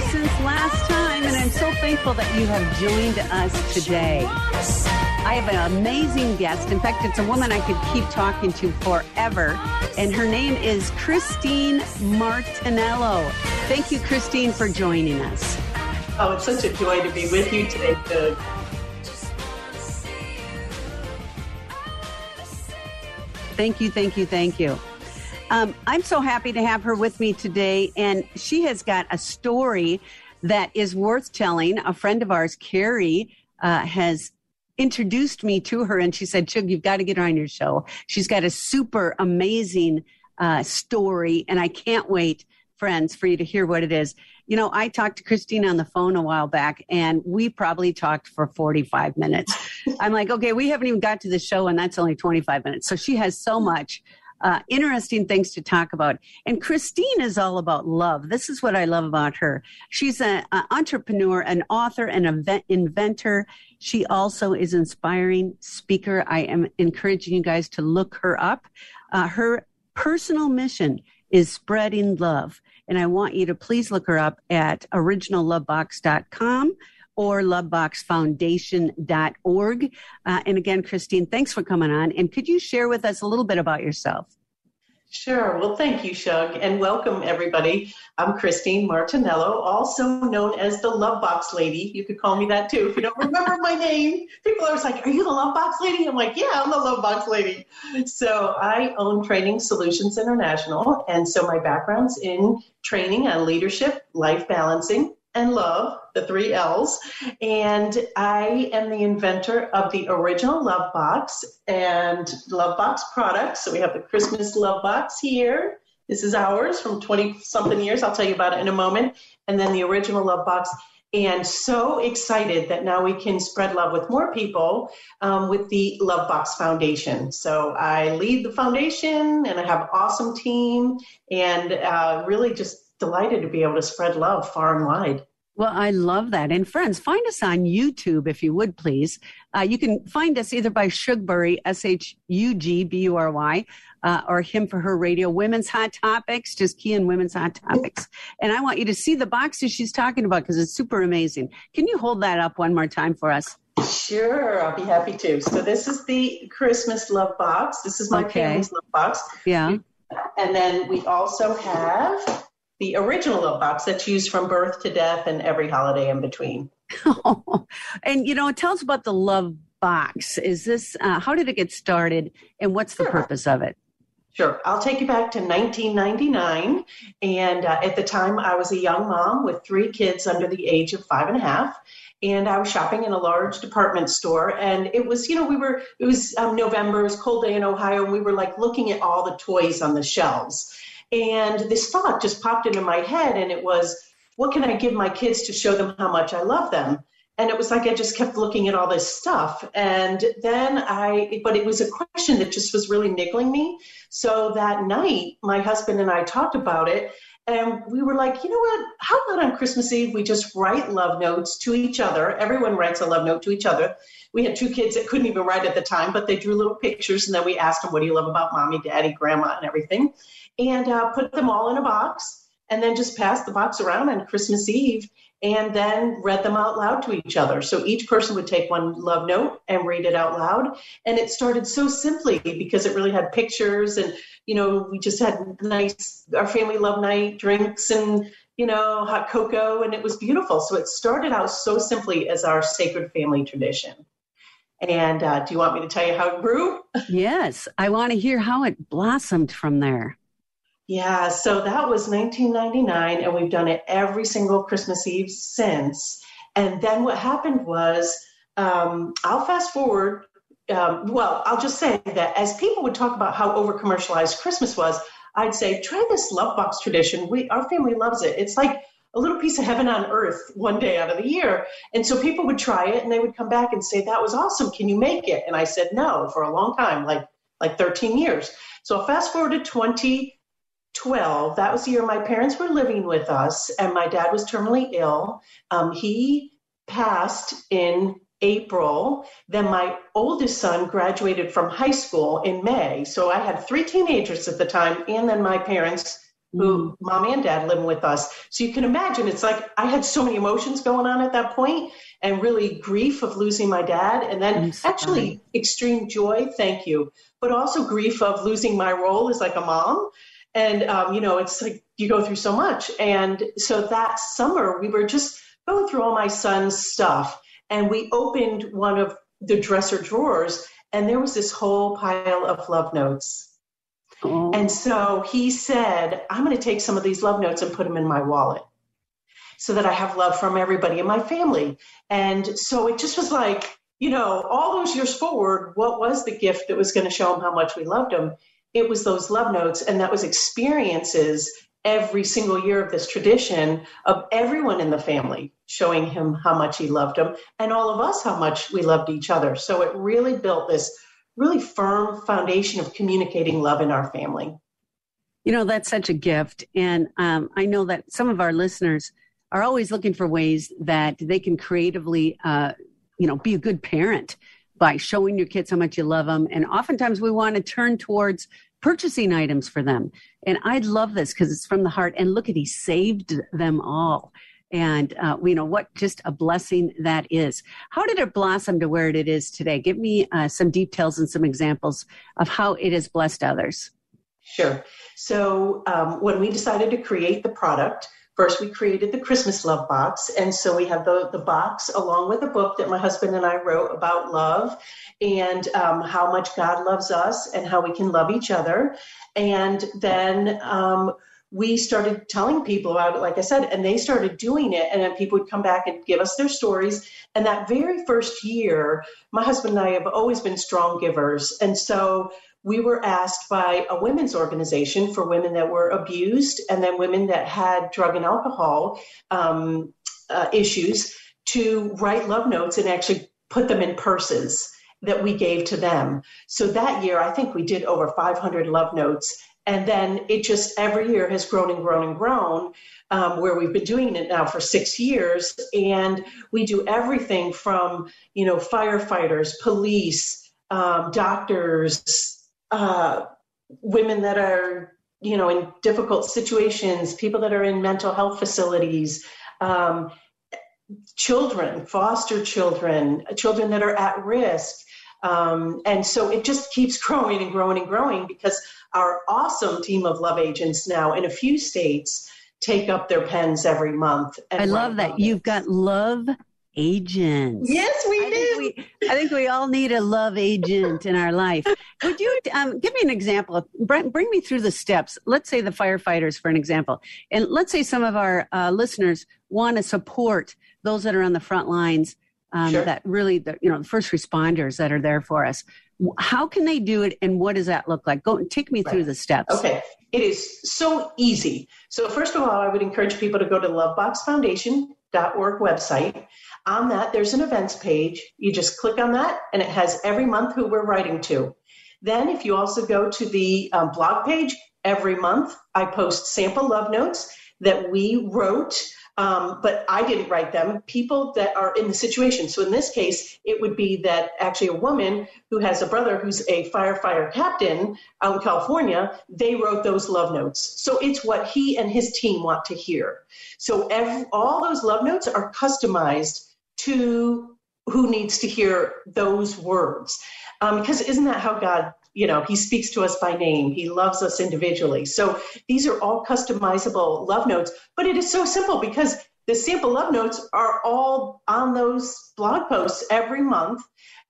You since last time, and I'm so thankful that you have joined us today. I have an amazing guest. In fact, it's a woman I could keep talking to forever, and her name is Christine Martinello. Thank you, Christine, for joining us. Oh, it's such a joy to be with you today, Shug. Thank you, thank you, thank you. Um, I'm so happy to have her with me today, and she has got a story that is worth telling. A friend of ours, Carrie, uh, has introduced me to her, and she said, "Shug, you've got to get her on your show. She's got a super amazing uh, story, and I can't wait, friends, for you to hear what it is." You know, I talked to Christine on the phone a while back, and we probably talked for 45 minutes. I'm like, okay, we haven't even got to the show, and that's only 25 minutes. So she has so much uh, interesting things to talk about. And Christine is all about love. This is what I love about her. She's an entrepreneur, an author, an event inventor. She also is inspiring speaker. I am encouraging you guys to look her up. Uh, her personal mission is spreading love. And I want you to please look her up at originallovebox.com or loveboxfoundation.org. Uh, and again, Christine, thanks for coming on. And could you share with us a little bit about yourself? Sure. Well, thank you, Shug, and welcome everybody. I'm Christine Martinello, also known as the Love Box Lady. You could call me that too if you don't remember my name. People are always like, "Are you the Love Box Lady?" I'm like, "Yeah, I'm the Love Box Lady." So I own Training Solutions International, and so my background's in training on leadership, life balancing, and love, the three L's. And I am the inventor of the original Love Box and Love Box products. So we have the Christmas Love Box here. This is ours from 20 something years. I'll tell you about it in a moment. And then the original Love Box. And so excited that now we can spread love with more people um, with the Love Box Foundation. So I lead the foundation and I have an awesome team and uh, really just delighted to be able to spread love far and wide. Well, I love that. And friends, find us on YouTube if you would, please. Uh, you can find us either by Shugbury, S H U G B U R Y, uh, or Him for Her Radio, Women's Hot Topics, just key in Women's Hot Topics. And I want you to see the boxes she's talking about because it's super amazing. Can you hold that up one more time for us? Sure, I'll be happy to. So this is the Christmas love box. This is my Okay. family's love box. Yeah. And then we also have the original love box that's used from birth to death and every holiday in between. and, you know, tell us about the Love Box. Is this, uh, how did it get started and what's the Sure. purpose of it? Sure. I'll take you back to 1999. And uh, at the time, I was a young mom with three kids under the age of five and a half. And I was shopping in a large department store. And it was, you know, we were, it was um, November, it was cold day in Ohio. And we were like looking at all the toys on the shelves. And this thought just popped into my head. And it was, what can I give my kids to show them how much I love them? And it was like I just kept looking at all this stuff. And then I, but it was a question that just was really niggling me. So that night, my husband and I talked about it, and we were like, you know what? How about on Christmas Eve, we just write love notes to each other? Everyone writes a love note to each other. We had two kids that couldn't even write at the time, but they drew little pictures, and then we asked them, what do you love about mommy, daddy, grandma, and everything? And uh, put them all in a box, and then just pass the box around on Christmas Eve and then read them out loud to each other. So each person would take one love note and read it out loud. And it started so simply because it really had pictures and, you know, we just had nice, our family love night drinks and, you know, hot cocoa and it was beautiful. So it started out so simply as our sacred family tradition. And uh, do you want me to tell you how it grew? Yes. I want to hear how it blossomed from there. Yeah, so that was 1999, and we've done it every single Christmas Eve since. And then what happened was, um, I'll fast forward. Um, well, I'll just say that as people would talk about how over commercialized Christmas was, I'd say, try this love box tradition. We, our family loves it. It's like a little piece of heaven on earth one day out of the year. And so people would try it and they would come back and say, that was awesome. Can you make it? And I said, no, for a long time, like, like 13 years. So fast forward to 2012, that was the year my parents were living with us and my dad was terminally ill. Um, he passed in April. Then my oldest son graduated from high school in May. So I had three teenagers at the time, and then my parents, who mm. mommy and dad living with us. So you can imagine it's like I had so many emotions going on at that point, and really grief of losing my dad, and then actually extreme joy, thank you, but also grief of losing my role as like a mom. And um, you know, it's like you go through so much. And so that summer, we were just going through all my son's stuff and we opened one of the dresser drawers and there was this whole pile of love notes. Oh. And so he said, I'm going to take some of these love notes and put them in my wallet so that I have love from everybody in my family. And so it just was like, you know, all those years forward, what was the gift that was going to show him how much we loved him? It was those love notes, and that was experiences every single year of this tradition of everyone in the family showing him how much he loved him and all of us how much we loved each other. So it really built this really firm foundation of communicating love in our family. You know, that's such a gift. And um, I know that some of our listeners are always looking for ways that they can creatively, uh, you know, be a good parent by showing your kids how much you love them. And oftentimes we want to turn towards purchasing items for them. And I love this because it's from the heart. And look at, he saved them all. And, uh, you know, what just a blessing that is. How did it blossom to where it is today? Give me uh, some details and some examples of how it has blessed others. Sure. So um, when we decided to create the product, First, we created the Christmas Love Box. And so we have the, the box along with a book that my husband and I wrote about love and um, how much God loves us and how we can love each other. And then um, we started telling people about it, like I said, and they started doing it. And then people would come back and give us their stories. And that very first year, my husband and I have always been strong givers. And so we were asked by a women's organization for women that were abused and then women that had drug and alcohol um, uh, issues to write love notes and actually put them in purses that we gave to them. So that year, I think we did over 500 love notes. And then it just every year has grown and grown and grown, um, where we've been doing it now for six years. And we do everything from, you know, firefighters, police, um, doctors, uh, women that are you know in difficult situations people that are in mental health facilities um, children foster children children that are at risk um, and so it just keeps growing and growing and growing because our awesome team of love agents now in a few states take up their pens every month i love that you've got love agents. Yes, we I do. Think we, I think we all need a love agent in our life. Would you um, give me an example? Bring, bring, me through the steps. Let's say the firefighters, for an example, and let's say some of our uh, listeners want to support those that are on the front lines. Um, sure. That really, the, you know, the first responders that are there for us. How can they do it, and what does that look like? Go take me right. through the steps. Okay, it is so easy. So first of all, I would encourage people to go to loveboxfoundation.org website on that, there's an events page. You just click on that, and it has every month who we're writing to. Then, if you also go to the um, blog page, every month I post sample love notes that we wrote, um, but I didn't write them. People that are in the situation. So in this case, it would be that actually a woman who has a brother who's a firefighter captain out in California, they wrote those love notes. So it's what he and his team want to hear. So every, all those love notes are customized to who needs to hear those words. Um, because isn't that how God, you know, He speaks to us by name, He loves us individually. So these are all customizable love notes, but it is so simple because the sample love notes are all on those blog posts every month.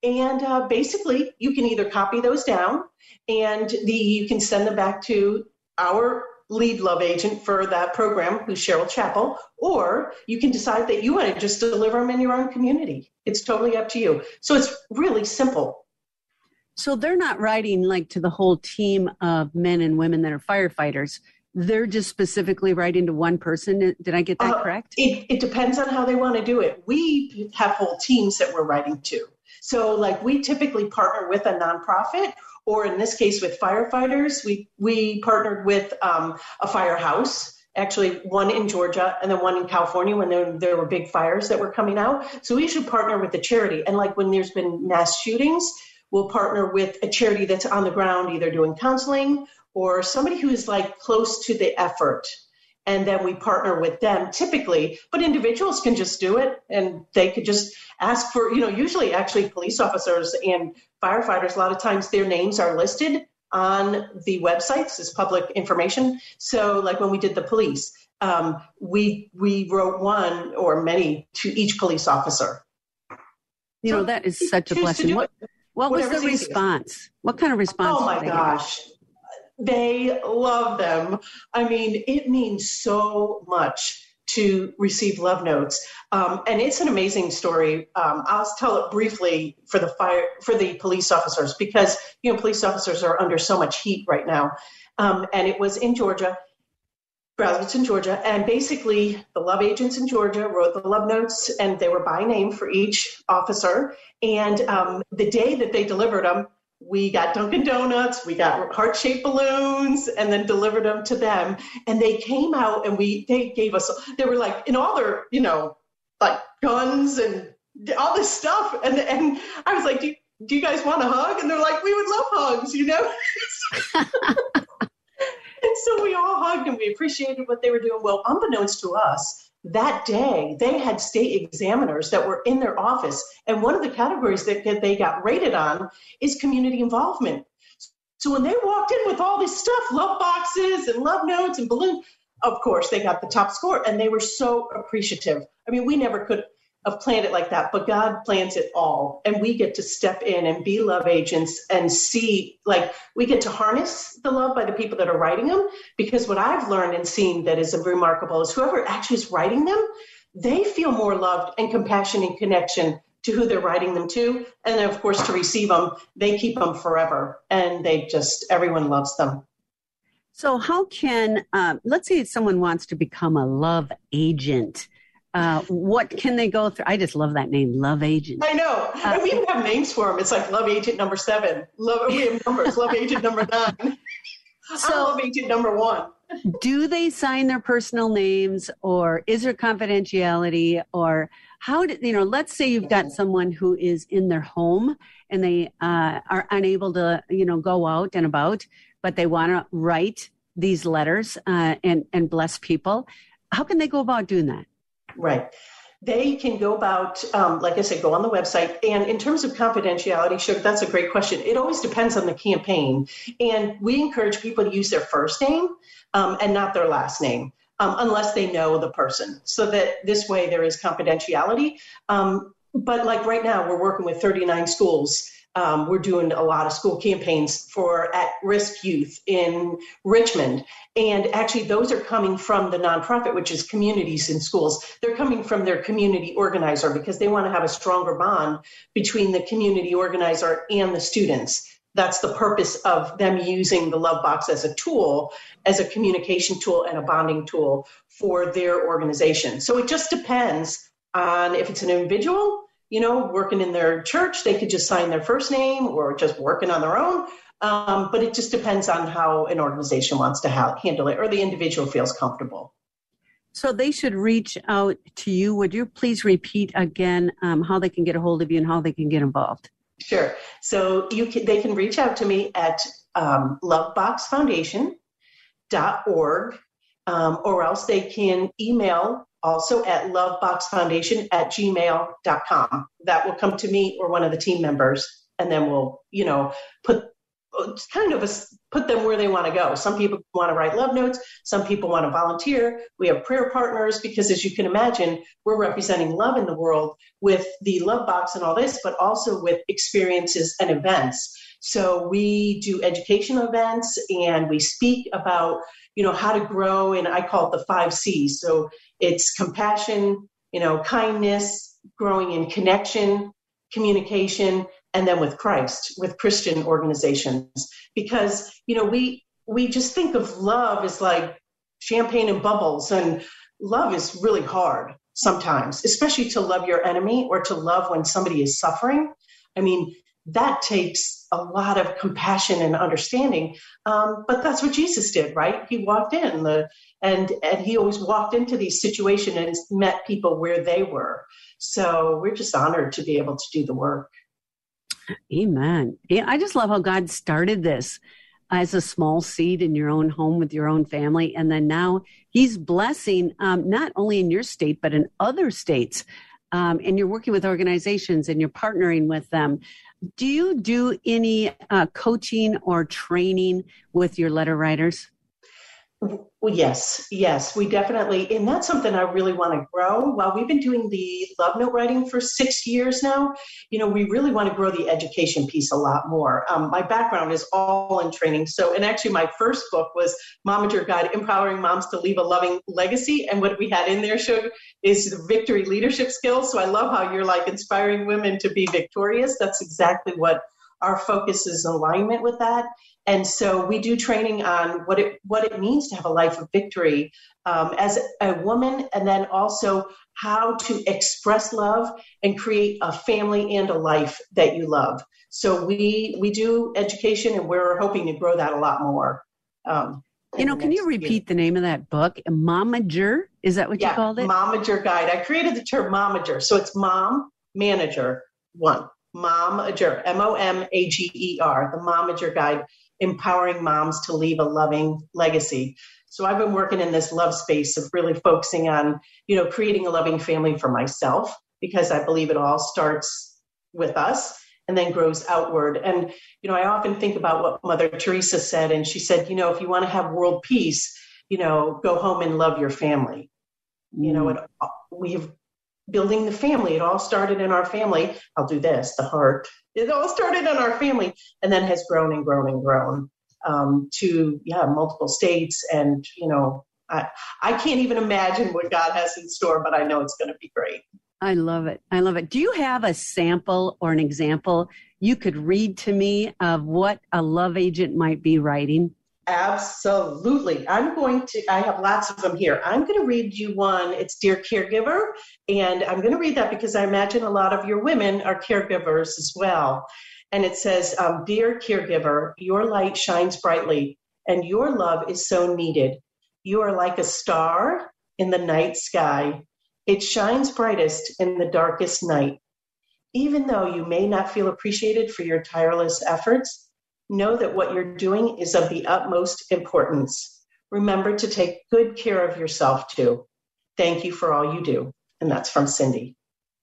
And uh, basically, you can either copy those down and the, you can send them back to our lead love agent for that program, who's Cheryl Chappell, or you can decide that you want to just deliver them in your own community. It's totally up to you. So it's really simple. So they're not writing like to the whole team of men and women that are firefighters. They're just specifically writing to one person. Did I get that Uh, correct? It, it depends on how they want to do it. We have whole teams that we're writing to. So, like, we typically partner with a nonprofit, or in this case, with firefighters. We we partnered with um, a firehouse, actually one in Georgia and then one in California when there, there were big fires that were coming out. So we should partner with the charity. And like when there's been mass shootings, we'll partner with a charity that's on the ground, either doing counseling or somebody who's like close to the effort and then we partner with them typically but individuals can just do it and they could just ask for you know usually actually police officers and firefighters a lot of times their names are listed on the websites as public information so like when we did the police um, we we wrote one or many to each police officer You know, that is such a blessing. What. What was the response? What kind of response? Oh my gosh. They love them. I mean, it means so much to receive love notes. Um, and it's an amazing story. Um, I'll tell it briefly for the fire, for the police officers, because, you know, police officers are under so much heat right now. Um, and it was in Georgia, Braselton, Georgia. And basically, the love agents in Georgia wrote the love notes, and they were by name for each officer. And um, the day that they delivered them, we got Dunkin' Donuts, we got heart shaped balloons, and then delivered them to them. And they came out and we they gave us they were like in all their you know like guns and all this stuff. And and I was like, do you, do you guys want a hug? And they're like, we would love hugs, you know. And so we all hugged and we appreciated what they were doing. Well, unbeknownst to us, that day they had state examiners that were in their office. And one of the categories that that they got rated on is community involvement. So when they walked in with all this stuff, love boxes and love notes and balloons, of course they got the top score and they were so appreciative. I mean, we never could have planned it like that, but God plans it all. And we get to step in and be love agents and see, like, we get to harness the love by the people that are writing them. Because what I've learned and seen that is remarkable is whoever actually is writing them, they feel more loved and compassion and connection to who they're writing them to. And then, of course, to receive them, they keep them forever. And they just, everyone loves them. So, how can, um, let's say someone wants to become a love agent. Uh, what can they go through? I just love that name, love agent. I know. and we even have names for them. It's like Love Agent number seven. Love, we have numbers. Love Agent number nine. I'm So- Love Agent number one. Do they sign their personal names, or is there confidentiality, or how do you know? Let's say you've got someone who is in their home and they uh, are unable to, you know, go out and about, but they want to write these letters uh, and and bless people. How can they go about doing that? Right. They can go about, um, like I said, go on the website. And in terms of confidentiality, sure, that's a great question. It always depends on the campaign. And we encourage people to use their first name um, and not their last name. Um, unless they know the person, so that this way there is confidentiality. Um, but like right now, we're working with 39 schools. Um, we're doing a lot of school campaigns for at risk youth in Richmond. And actually, those are coming from the nonprofit, which is communities in schools. They're coming from their community organizer because they want to have a stronger bond between the community organizer and the students. That's the purpose of them using the Love Box as a tool, as a communication tool and a bonding tool for their organization. So it just depends on if it's an individual, you know, working in their church, they could just sign their first name or just working on their own. Um, but it just depends on how an organization wants to ha- handle it or the individual feels comfortable. So they should reach out to you. Would you please repeat again um, how they can get a hold of you and how they can get involved? Sure. So you can, they can reach out to me at um, loveboxfoundation.org um, or else they can email also at loveboxfoundation at gmail.com. That will come to me or one of the team members, and then we'll, you know, put kind of a, put them where they want to go. Some people want to write love notes. Some people want to volunteer. We have prayer partners because, as you can imagine, we're representing love in the world with the love box and all this, but also with experiences and events. So we do educational events and we speak about, you know, how to grow. And I call it the five C's. So it's compassion, you know, kindness, growing in connection, communication, and then with Christ, with Christian organizations, because you know we we just think of love as like champagne and bubbles, and love is really hard sometimes, especially to love your enemy or to love when somebody is suffering. I mean, that takes a lot of compassion and understanding. Um, but that's what Jesus did, right? He walked in the and and he always walked into these situations and met people where they were. So we're just honored to be able to do the work. Amen. Yeah, I just love how God started this as a small seed in your own home with your own family, and then now He's blessing um, not only in your state but in other states. Um, and you're working with organizations and you're partnering with them. Do you do any uh, coaching or training with your letter writers? Yes, yes, we definitely, and that's something I really want to grow. While we've been doing the love note writing for six years now, you know, we really want to grow the education piece a lot more. Um, my background is all in training. So, and actually, my first book was Momager Guide Empowering Moms to Leave a Loving Legacy. And what we had in there showed is the victory leadership skills. So, I love how you're like inspiring women to be victorious. That's exactly what our focus is alignment with that. And so we do training on what it what it means to have a life of victory um, as a woman, and then also how to express love and create a family and a life that you love. So we we do education, and we're hoping to grow that a lot more. Um, you know, can you repeat year. the name of that book? Momager? Is that what yeah, you called it? Momager Guide. I created the term Momager. So it's mom, manager, one. Momager, M O M A G E R, the Momager Guide empowering moms to leave a loving legacy. So I've been working in this love space of really focusing on, you know, creating a loving family for myself because I believe it all starts with us and then grows outward. And, you know, I often think about what Mother Teresa said, and she said, you know, if you want to have world peace, you know, go home and love your family. Mm. You know, mm. it, we've building the family. It all started in our family. I'll do this, the heart. It all started in our family and then has grown and grown and grown um, to, yeah, multiple states. And, you know, I, I can't even imagine what God has in store, but I know it's going to be great. I love it. I love it. Do you have a sample or an example you could read to me of what a love agent might be writing? Absolutely. I'm going to, I have lots of them here. I'm going to read you one. It's Dear Caregiver. And I'm going to read that because I imagine a lot of your women are caregivers as well. And it says, um, Dear Caregiver, your light shines brightly and your love is so needed. You are like a star in the night sky. It shines brightest in the darkest night. Even though you may not feel appreciated for your tireless efforts, Know that what you're doing is of the utmost importance. Remember to take good care of yourself too. Thank you for all you do. And that's from Cindy.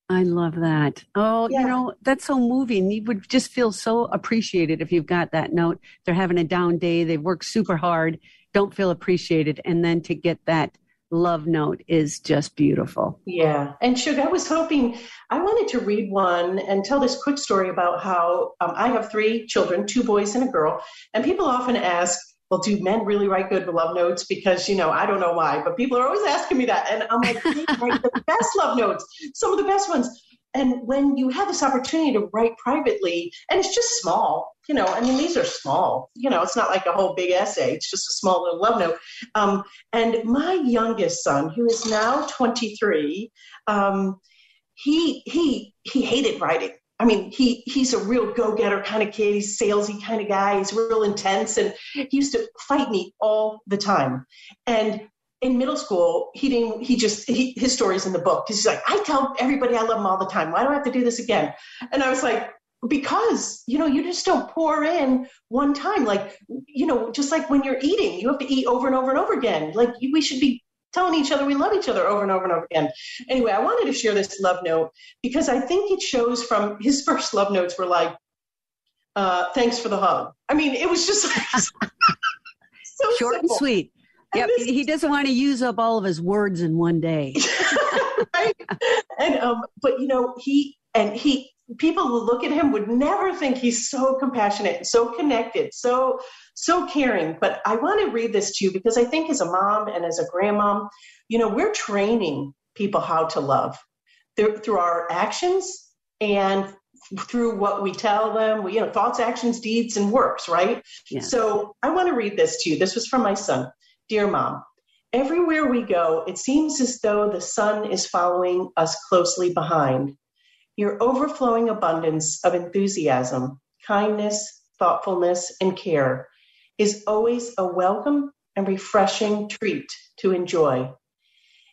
I love that. Oh, yeah. you know, that's so moving. You would just feel so appreciated if you've got that note. They're having a down day, they've worked super hard, don't feel appreciated. And then to get that love note is just beautiful. Yeah. And Shug, I was hoping, I wanted to read one and tell this quick story about how um, I have three children, two boys and a girl. And people often ask, well, do men really write good love notes? Because, you know, I don't know why, but people are always asking me that. And I'm like, they write the best love notes, some of the best ones. And when you have this opportunity to write privately, and it's just small, you know, I mean, these are small, you know, it's not like a whole big essay, it's just a small little love note. Um, and my youngest son, who is now 23, um, he, he, he hated writing. I mean, he he's a real go-getter kind of kid. He's salesy kind of guy. He's real intense, and he used to fight me all the time. And in middle school, he didn't, he just, he, his story's in the book. He's like, I tell everybody I love them all the time. Why do I have to do this again? And I was like, because, you know, you just don't pour in one time. Like, you know, just like when you're eating, you have to eat over and over and over again. Like, we should be telling each other we love each other over and over and over again. Anyway, I wanted to share this love note because I think it shows from his first love notes were like, uh, thanks for the hug. I mean, it was just like, so short simple. and sweet. Yep, this, he doesn't want to use up all of his words in one day. right? And um, but you know, he and he people who look at him would never think he's so compassionate, so connected, so so caring. But I want to read this to you because I think as a mom and as a grandmom, you know, we're training people how to love through, through our actions and through what we tell them. We, you know, thoughts, actions, deeds, and works, right? Yeah. So I want to read this to you. This was from my son. Dear mom, everywhere we go, it seems as though the sun is following us closely behind. Your overflowing abundance of enthusiasm, kindness, thoughtfulness, and care is always a welcome and refreshing treat to enjoy.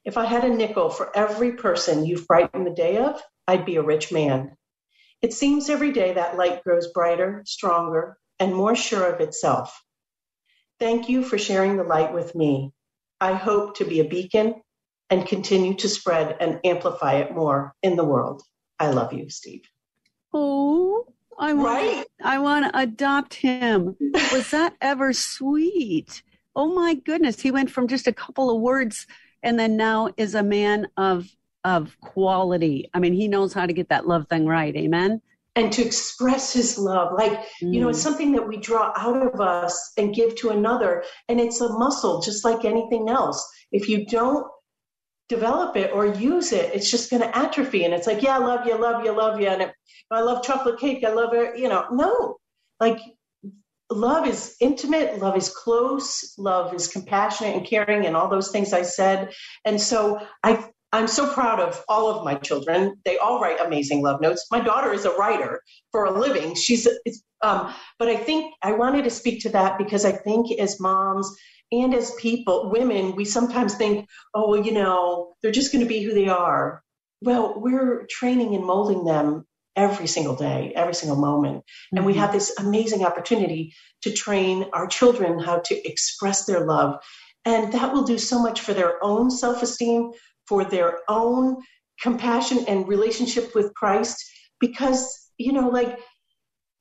If I had a nickel for every person you've brightened the day of, I'd be a rich man. It seems every day that light grows brighter, stronger, and more sure of itself. Thank you for sharing the light with me. I hope to be a beacon and continue to spread and amplify it more in the world. I love you, Steve. Oh, I want, Right? I want to adopt him. Was that ever sweet? Oh my goodness. He went from just a couple of words and then now is a man of of quality. I mean, he knows how to get that love thing right. Amen. And to express his love. Like, you know, it's mm. something that we draw out of us and give to another. And it's a muscle, just like anything else. If you don't develop it or use it, it's just going to atrophy. And it's like, yeah, I love you, love you, love you. And it, I love chocolate cake. I love it. You know, no, like love is intimate. Love is close. Love is compassionate and caring and all those things I said. And so I, I'm so proud of all of my children. They all write amazing love notes. My daughter is a writer for a living. She's, um, but I think I wanted to speak to that because I think as moms and as people, women, we sometimes think, oh, well, you know, they're just going to be who they are. Well, we're training and molding them every single day, every single moment. And we mm-hmm. have this amazing opportunity to train our children how to express their love. And that will do so much for their own self esteem, for their own compassion and relationship with Christ. Because, you know, like,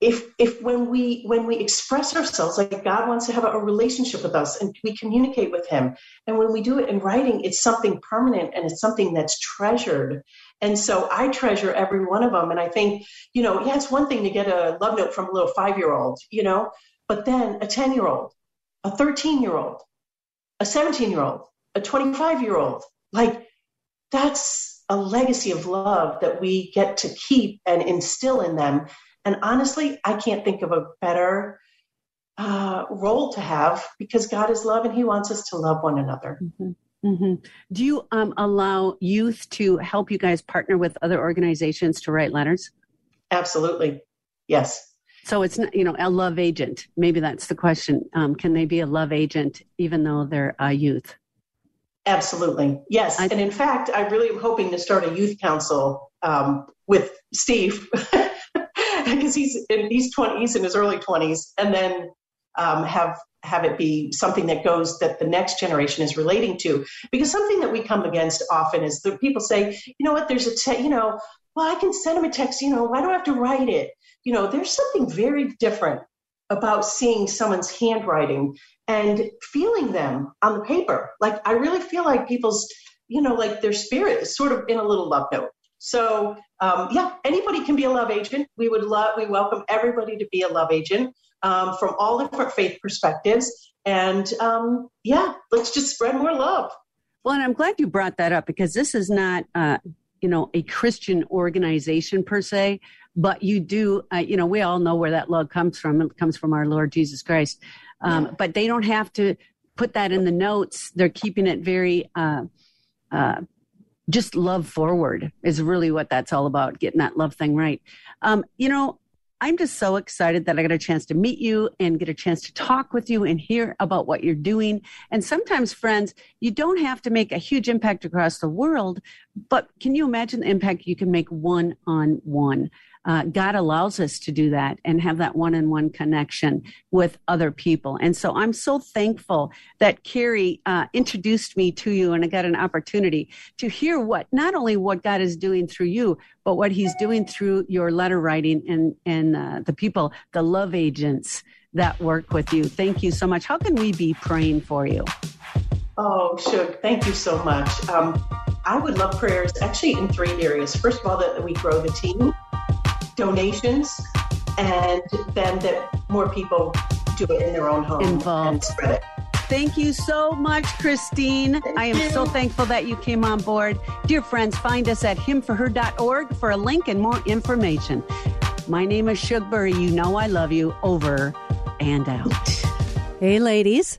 if if when we when we express ourselves like god wants to have a, relationship with us and we communicate with him. And when we do it in writing it's something permanent and it's something that's treasured. And so i treasure every one of them. And i think you know yeah it's one thing to get a love note from a little five year old you know but then a 10 year old a 13 year old a 17 year old a 25 year old like that's a legacy of love that we get to keep and instill in them and honestly, I can't think of a better uh, role to have because God is love and He wants us to love one another. hmm Do you um, allow youth to help you guys partner with other organizations to write letters? Absolutely. Yes. So it's not, you know, a love agent. Maybe that's the question. Um, can they be a love agent even though they're a youth? Absolutely. Yes. I- and in fact, I really am hoping to start a youth council um, with Steve he's in, 20, he's in his early 20s, and then um, have have it be something that goes that the next generation is relating to. Because something that we come against often is that people say, you know what, there's a te- you know, well, I can send him a text. You know, why do I have to write it? You know, there's something very different about seeing someone's handwriting and feeling them on the paper. Like I really feel like people's, you know, like their spirit is sort of in a little love note. So um, yeah, anybody can be a love agent. We would love, we welcome everybody to be a love agent um, from all different faith perspectives. And um, yeah, let's just spread more love. Well, and I'm glad you brought that up because this is not, uh, you know, a Christian organization per se, but you do, uh, you know, we all know where that love comes from. It comes from our Lord Jesus Christ. Um, Yeah. But they don't have to put that in the notes. They're keeping it very, uh, uh, just love forward is really what that's all about, getting that love thing right. Um, you know, I'm just so excited that I got a chance to meet you and get a chance to talk with you and hear about what you're doing. And sometimes, friends, you don't have to make a huge impact across the world, but can you imagine the impact you can make one on one? Uh, God allows us to do that and have that one on one connection with other people. And so I'm so thankful that Carrie uh, introduced me to you and I got an opportunity to hear what, not only what God is doing through you, but what he's doing through your letter writing and, and uh, the people, the love agents that work with you. Thank you so much. How can we be praying for you? Oh, Shug, thank you so much. Um, I would love prayers actually in three areas. First of all, that we grow the team, donations, and then that more people do it in their own home Involved. and spread it. Thank you so much, Christine. I am so thankful that you came on board. Dear friends, find us at himforher.org for a link and more information. My name is Shugbury. You know I love you. Over and out. Hey, ladies.